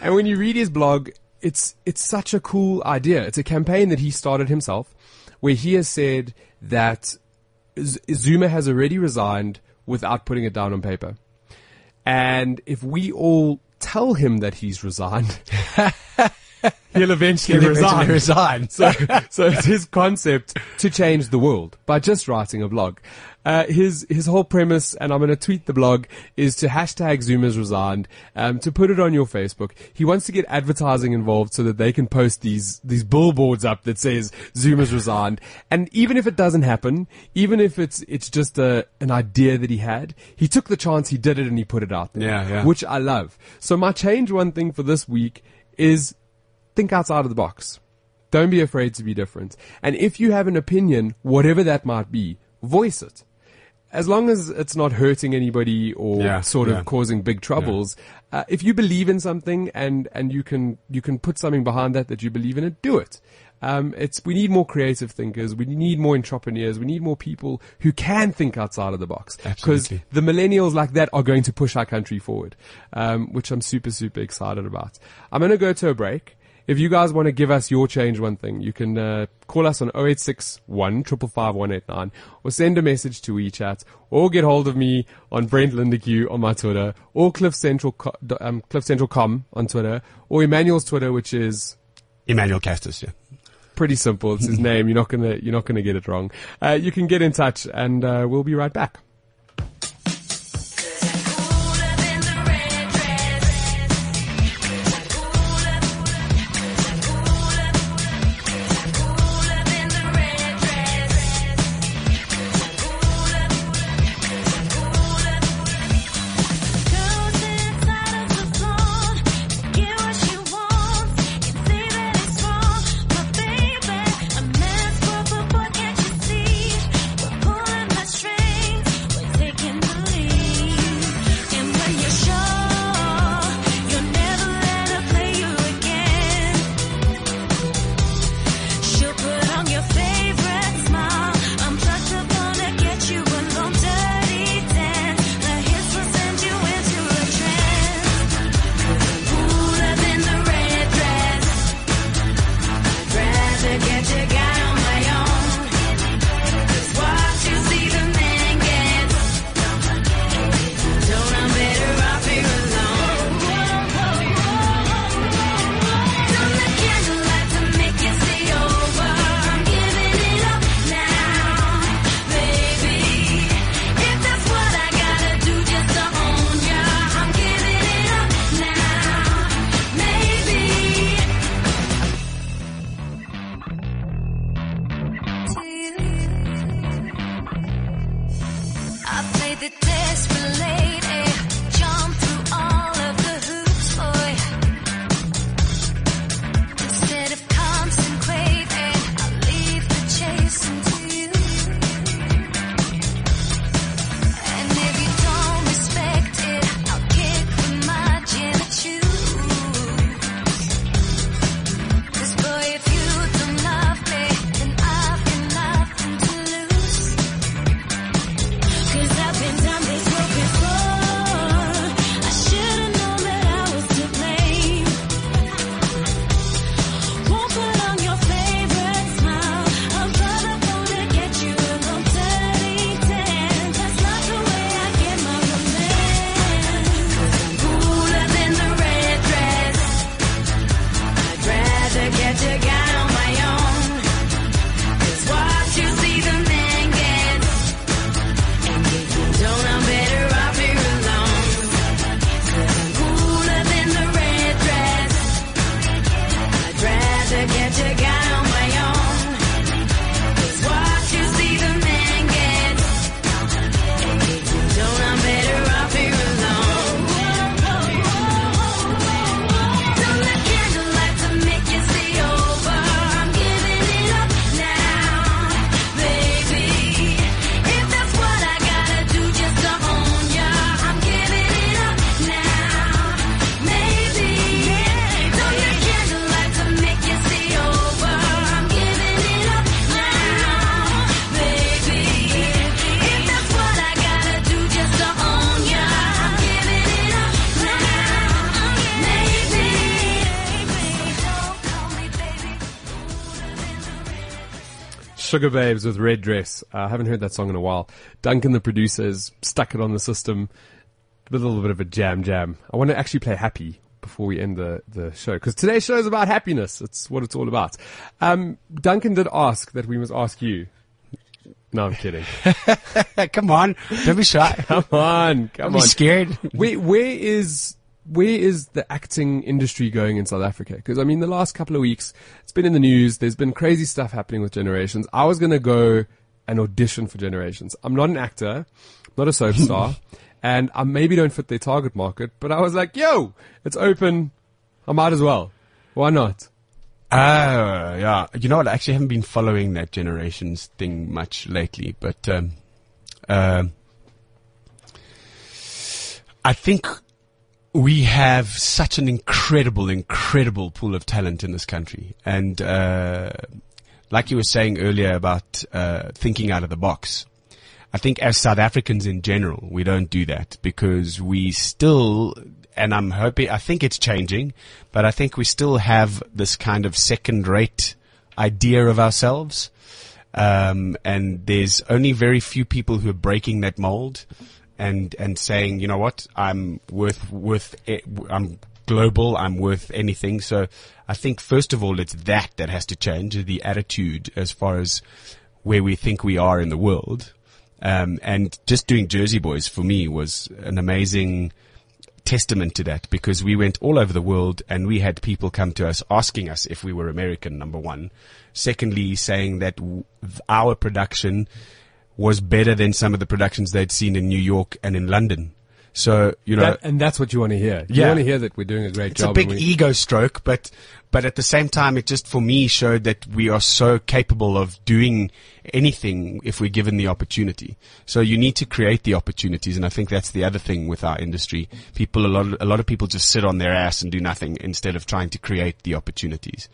Speaker 1: And when you read his blog, it's, it's such a cool idea. It's a campaign that he started himself where he has said that Zuma has already resigned without putting it down on paper. And if we all tell him that he's resigned, he'll eventually
Speaker 5: He'll
Speaker 1: resign.
Speaker 5: eventually resign.
Speaker 1: So, so it's his concept to change the world by just writing a blog. Uh, his his whole premise, and I'm going to tweet the blog, is to hashtag Zuma's resigned, um, to put it on your Facebook. He wants to get advertising involved so that they can post these these billboards up that says Zuma's resigned. And even if it doesn't happen, even if it's it's just a an idea that he had, he took the chance, he did it, and he put it out there,
Speaker 5: Yeah, yeah.
Speaker 1: which I love. So my change one thing for this week is think outside of the box. Don't be afraid to be different. And if you have an opinion, whatever that might be, voice it. As long as it's not hurting anybody or
Speaker 5: Yeah,
Speaker 1: sort of
Speaker 5: yeah.
Speaker 1: causing big troubles, uh, if you believe in something and, and you can, you can put something behind that that you believe in it, do it. Um, it's, we need more creative thinkers. We need more entrepreneurs. We need more people who can think outside of the box. Because the millennials like that are going to push our country forward, um, which I'm super, super excited about. I'm going to go to a break. If you guys want to give us your change one thing, you can uh, call us on 0861 555 or send a message to WeChat or get hold of me on Brent Lindeque on my Twitter or Cliff Central, um, Cliff Central Com on Twitter or Emmanuel's Twitter, which is
Speaker 5: Emmanuel Castis, yeah.
Speaker 1: pretty simple. It's his name. You're not gonna, you're not gonna get it wrong. Uh, you can get in touch and uh, we'll be right back.
Speaker 6: Sugababes with
Speaker 1: Red Dress. Uh, I haven't heard that song in a while. Duncan, the producer, has stuck it on the system with a little bit of a jam jam. I want to actually play Happy before we end the, the show because today's show is about happiness. It's what it's all about. Um, Duncan did ask that we must ask you. No, I'm kidding.
Speaker 5: come on, don't be shy.
Speaker 1: Come on,
Speaker 5: Don't
Speaker 1: come
Speaker 5: be scared.
Speaker 1: Where, where is where is the acting industry going in South Africa? Because I mean, the last couple of weeks, it's been in the news. There's been crazy stuff happening with Generations. I was gonna go and audition for Generations. I'm not an actor, not a soap star, and I maybe don't fit their target market. But I was like, yo, it's open. I might as well. Why not?
Speaker 5: Oh, yeah. You know what? I actually haven't been following that generations thing much lately, but um, um, I think we have such an incredible, incredible pool of talent in this country, and uh, like you were saying earlier about uh, thinking out of the box. I think as South Africans in general, we don't do that because we still, and I'm hoping, I think it's changing, but I think we still have this kind of second rate idea of ourselves. Um, and there's only very few people who are breaking that mold and, and saying, you know what, I'm worth, worth, I'm global, I'm worth anything. So I think first of all, it's that that has to change, the attitude as far as where we think we are in the world. Um, and just doing Jersey Boys for me was an amazing testament to that because we went all over the world and we had people come to us asking us if we were American, number one. Secondly, saying that our production was better than some of the productions they'd seen in New York and in London. So, you know,
Speaker 1: That, and that's what you want to hear. You
Speaker 5: Yeah.
Speaker 1: want to hear that we're doing a great
Speaker 5: it's
Speaker 1: job.
Speaker 5: It's a big ego stroke, but but at the same time, it just for me showed that we are so capable of doing anything if we're given the opportunity. So you need to create the opportunities, and I think that's the other thing with our industry. People, a lot, of, a lot of people just sit on their ass and do nothing instead of trying to create the opportunities.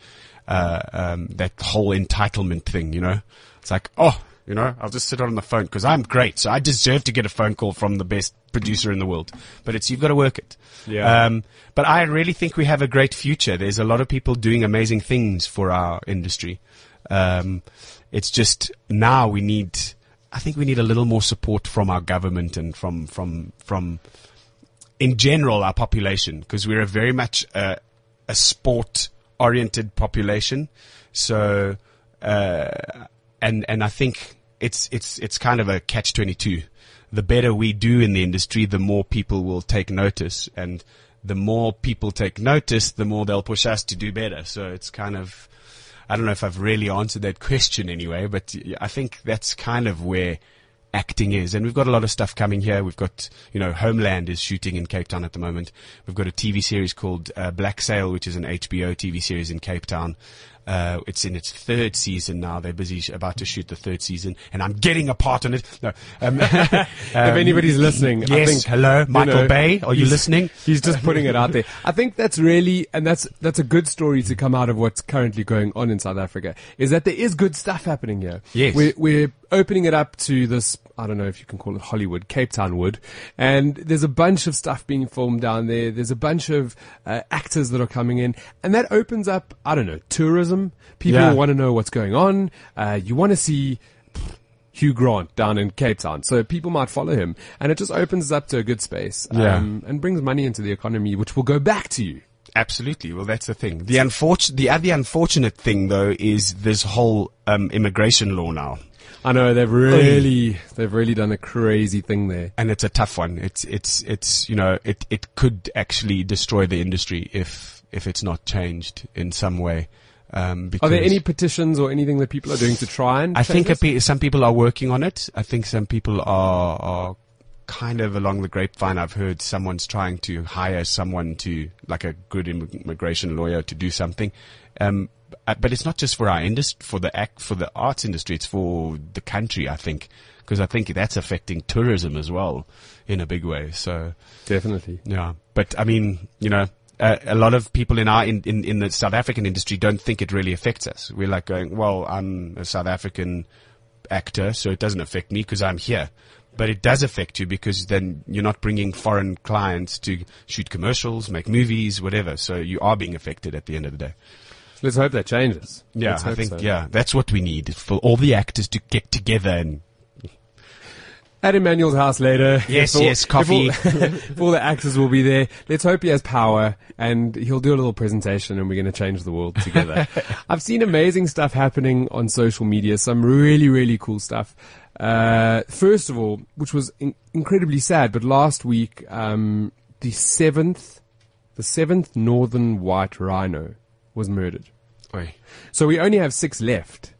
Speaker 5: Uh, um, that whole entitlement thing, you know, it's like, oh, you know, I'll just sit on the phone because I'm great, so I deserve to get a phone call from the best producer in the world. But it's you've got to work it.
Speaker 1: Yeah.
Speaker 5: Um, but I really think we have a great future. There's a lot of people doing amazing things for our industry. Um, it's just now we need. I think we need a little more support from our government and from from from in general our population because we're a very much a, a sport oriented population. So uh, and and I think it's it's it's kind of a catch twenty two. The better we do in the industry, the more people will take notice, and the more people take notice, the more they'll push us to do better. So it's kind of I don't know if I've really answered that question anyway, but I think that's kind of where acting is. And we've got a lot of stuff coming here. We've got, you know, Homeland is shooting in Cape Town at the moment. We've got a TV series called uh, Black Sail, which is an HBO TV series in Cape Town. Uh, it's in its third season now. They're busy sh- about to shoot the third season, and I'm getting a part on it. No, um,
Speaker 1: if anybody's listening, I
Speaker 5: yes,
Speaker 1: think,
Speaker 5: hello,
Speaker 1: you
Speaker 5: Michael
Speaker 1: know,
Speaker 5: Bay. Are you listening?
Speaker 1: He's just putting it out there. I think that's really, and that's that's a good story to come out of what's currently going on in South Africa. Is that there is good stuff happening here.
Speaker 5: Yes.
Speaker 1: we're, we're opening it up to this. I don't know if you can call it Hollywood, Cape Town wood, and there's a bunch of stuff being filmed down there. There's a bunch of uh, actors that are coming in, and that opens up. I don't know tourism. People
Speaker 5: Yeah.
Speaker 1: want to know what's going on. Uh, you want to see. Hugh Grant down in Cape Town. So people might follow him and it just opens up to a good space.
Speaker 5: Yeah.
Speaker 1: Um, and brings money into the economy, which will go back to you.
Speaker 5: Absolutely. Well, that's the thing. The unfortunate, the other unfortunate thing though is this whole um, immigration law now.
Speaker 1: I know they've really, they've really done a crazy thing there.
Speaker 5: and it's a tough one. It's it's it's you know it it could actually destroy the industry if if it's not changed in some way. Um, because
Speaker 1: Are there any petitions or anything that people are doing to try and?
Speaker 5: I think pe- some people are working on it. I think some people are are kind of along the grapevine. I've heard someone's trying to hire someone to like a good immigration lawyer to do something. Um, uh, but it's not just for our industry, for the act, for the arts industry. It's for the country. I think because I think that's affecting tourism as well in a big way. So.
Speaker 1: Definitely.
Speaker 5: Yeah, but I mean, you know, uh, a lot of people in our in, in in the South African industry don't think it really affects us. We're like going, well, I'm a South African actor, so it doesn't affect me because I'm here. But it does affect you because then you're not bringing foreign clients to shoot commercials, make movies, whatever. So you are being affected at the end of the day.
Speaker 1: Let's hope that changes.
Speaker 5: Yeah, I think
Speaker 1: so.
Speaker 5: yeah, that's what we need for all the actors to get together and
Speaker 1: At Emmanuel's house later.
Speaker 5: Yes,
Speaker 1: all-
Speaker 5: yes, coffee.
Speaker 1: If all, if all the actors will be there. Let's hope he has power and he'll do a little presentation and we're going to change the world together. I've seen amazing stuff happening on social media. Some really, really cool stuff. Uh, first of all, which was in- incredibly sad, but last week, um, the seventh, the seventh northern white rhino was murdered. So we only have six left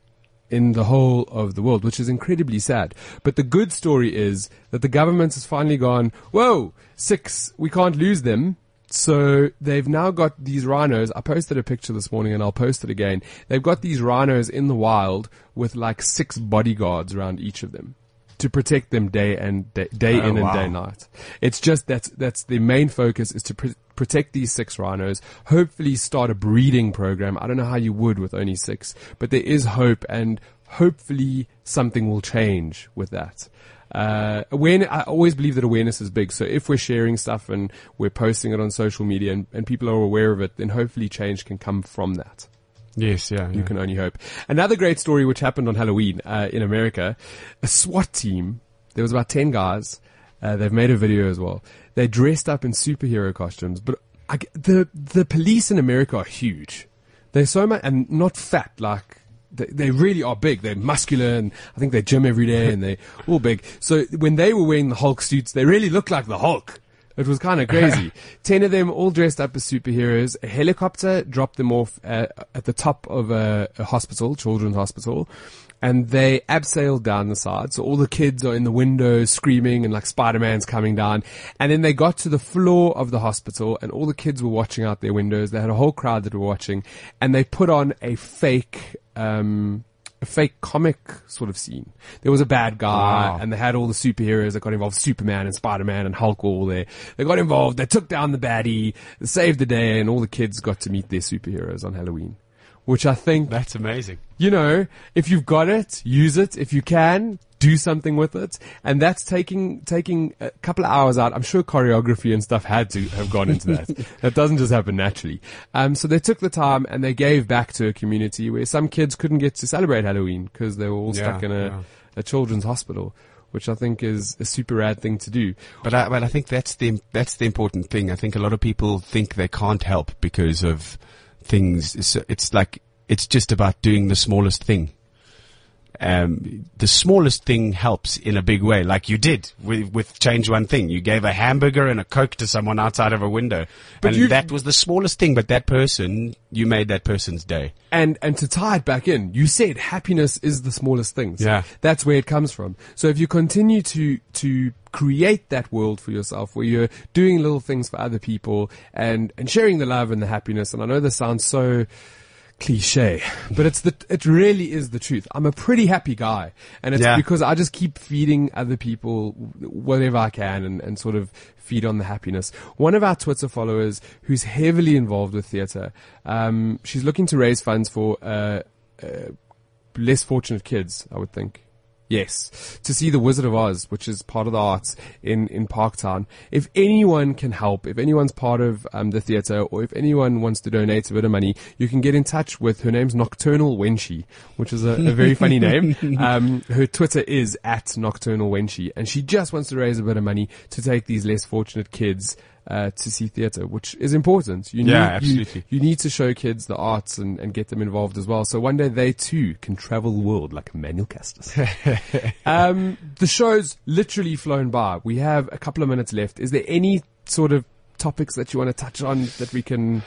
Speaker 1: in the whole of the world, which is incredibly sad. But the good story is that the government has finally gone, whoa, six, we can't lose them. So they've now got these rhinos. I posted a picture this morning and I'll post it again. They've got these rhinos in the wild with like six bodyguards around each of them to protect them day and day, day
Speaker 5: Oh,
Speaker 1: in and
Speaker 5: wow.
Speaker 1: day night. It's just that's that's the main focus is to pr- protect these six rhinos. Hopefully, start a breeding program. I don't know how you would with only six, but there is hope, and hopefully something will change with that. Uh, awareness, I always believe that awareness is big. So if we're sharing stuff and we're posting it on social media and, and people are aware of it, then hopefully change can come from that.
Speaker 5: Yes, yeah.
Speaker 1: You
Speaker 5: yeah.
Speaker 1: can only hope. Another great story which happened on Halloween uh, in America, a SWAT team. There was about ten guys. Uh, they've made a video as well. They dressed up in superhero costumes, but I the the police in America are huge. They're so much and not fat like. They, they really are big. They're muscular, and I think they gym every day, and they're all big. So when they were wearing the Hulk suits, they really looked like the Hulk. It was kind of crazy. Ten of them all dressed up as superheroes. A helicopter dropped them off uh, at the top of a, a hospital, children's hospital, and they abseiled down the side. So all the kids are in the windows screaming and like Spider-Man's coming down. And then they got to the floor of the hospital and all the kids were watching out their windows. They had a whole crowd that were watching and they put on a fake, um, a fake comic sort of scene. There was a bad guy
Speaker 5: Wow.
Speaker 1: and they had all the superheroes that got involved. Superman and Spider-Man and Hulk were all there. They got involved. They took down the baddie, saved the day and all the kids got to meet their superheroes on Halloween. Which I think
Speaker 5: That's amazing.
Speaker 1: you know, if you've got it, use it. If you can, do something with it. And that's taking, taking a couple of hours out. I'm sure choreography and stuff had to have gone into that. that doesn't just happen naturally. Um, so they took the time and they gave back to a community where some kids couldn't get to celebrate Halloween because they were all stuck in a,
Speaker 5: yeah.
Speaker 1: a children's hospital, which I think is a super rad thing to do.
Speaker 5: But I, but I think that's the that's the important thing. I think a lot of people think they can't help because of things. It's, it's like it's just about doing the smallest thing. Um, the smallest thing helps in a big way, like you did with, with change one thing. You gave a hamburger and a coke to someone outside of a window,
Speaker 1: But
Speaker 5: and that was the smallest thing. But that person, you made that person's day.
Speaker 1: And and to tie it back in, you said happiness is the smallest things.
Speaker 5: Yeah.
Speaker 1: That's where it comes from. So if you continue to to create that world for yourself where you're doing little things for other people and and sharing the love and the happiness, and I know this sounds so cliche, but it's the it really is the truth. I'm a pretty happy guy, and it's
Speaker 5: Yeah.
Speaker 1: because I just keep feeding other people whatever I can and, and sort of feed on the happiness. One of our Twitter followers who's heavily involved with theatre, um, she's looking to raise funds for uh, uh, less fortunate kids, I would think. Yes, to see the Wizard of Oz, which is part of the arts in in Parktown. If anyone can help, if anyone's part of um, the theatre, or if anyone wants to donate a bit of money, you can get in touch with her name's Nocturnal Wenchie, which is a, a very funny name. Um, her Twitter is at Nocturnal Wenchie, and she just wants to raise a bit of money to take these less fortunate kids. Uh, to see theatre, which is important. You
Speaker 5: Yeah,
Speaker 1: need,
Speaker 5: absolutely.
Speaker 1: you need to show kids the arts and, and get them involved as well. So one day they too can travel the world like Emmanuel Castis. um, the show's literally flown by. We have a couple of minutes left. Is there any sort of topics that you want to touch on that we can?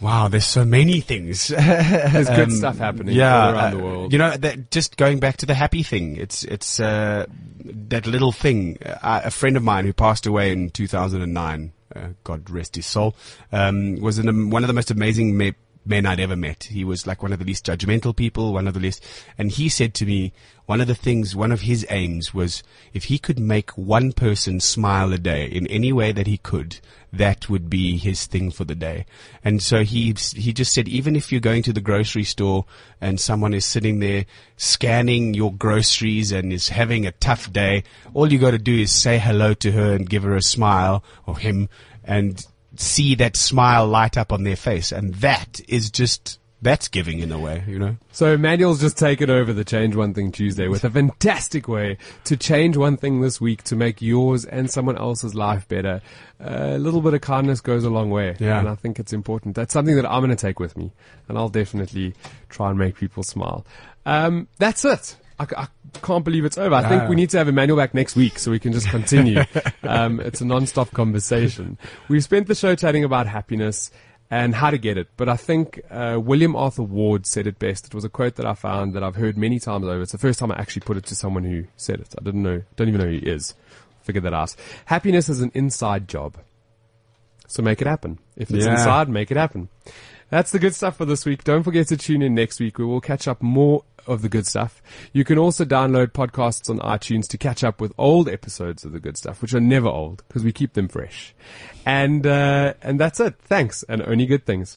Speaker 5: Wow, there's so many things.
Speaker 1: There's good stuff happening
Speaker 5: Um, yeah,
Speaker 1: all around
Speaker 5: uh,
Speaker 1: the world.
Speaker 5: You know, that, just going back to the happy thing, it's it's uh, that little thing. Uh, a friend of mine who passed away in 2009, uh, God rest his soul, um, was an, one of the most amazing me- men I'd ever met. He was like one of the least judgmental people, one of the least, and he said to me, one of the things, one of his aims was if he could make one person smile a day in any way that he could, that would be his thing for the day. And so he he just said, even if you're going to the grocery store and someone is sitting there scanning your groceries and is having a tough day, all you got to do is say hello to her and give her a smile or him and see that smile light up on their face. And that is just That's giving in a way, you know.
Speaker 1: So Manuel's just taken over the Change One Thing Tuesday with a fantastic way to change one thing this week to make yours and someone else's life better. a little bit of kindness goes a long way.
Speaker 5: Yeah.
Speaker 1: And I think it's important. That's something that I'm going to take with me and I'll definitely try and make people smile. Um, that's it. I can't believe it's over. I think we need to have Emmanuel back next week so we can just continue. um, it's a non-stop conversation. We've spent the show chatting about happiness and how to get it. But I think uh, William Arthur Ward said it best. It was a quote that I found that I've heard many times over. It's the first time I actually put it to someone who said it. I didn't know, don't even know who he is. Figured that out. Happiness is an inside job. So make it happen. If it's
Speaker 5: Yeah.
Speaker 1: inside, make it happen. That's the good stuff for this week. Don't forget to tune in next week. We will catch up more of the good stuff. You can also download podcasts on iTunes to catch up with old episodes of the good stuff, which are never old because we keep them fresh. And, uh, and that's it. Thanks and only good things.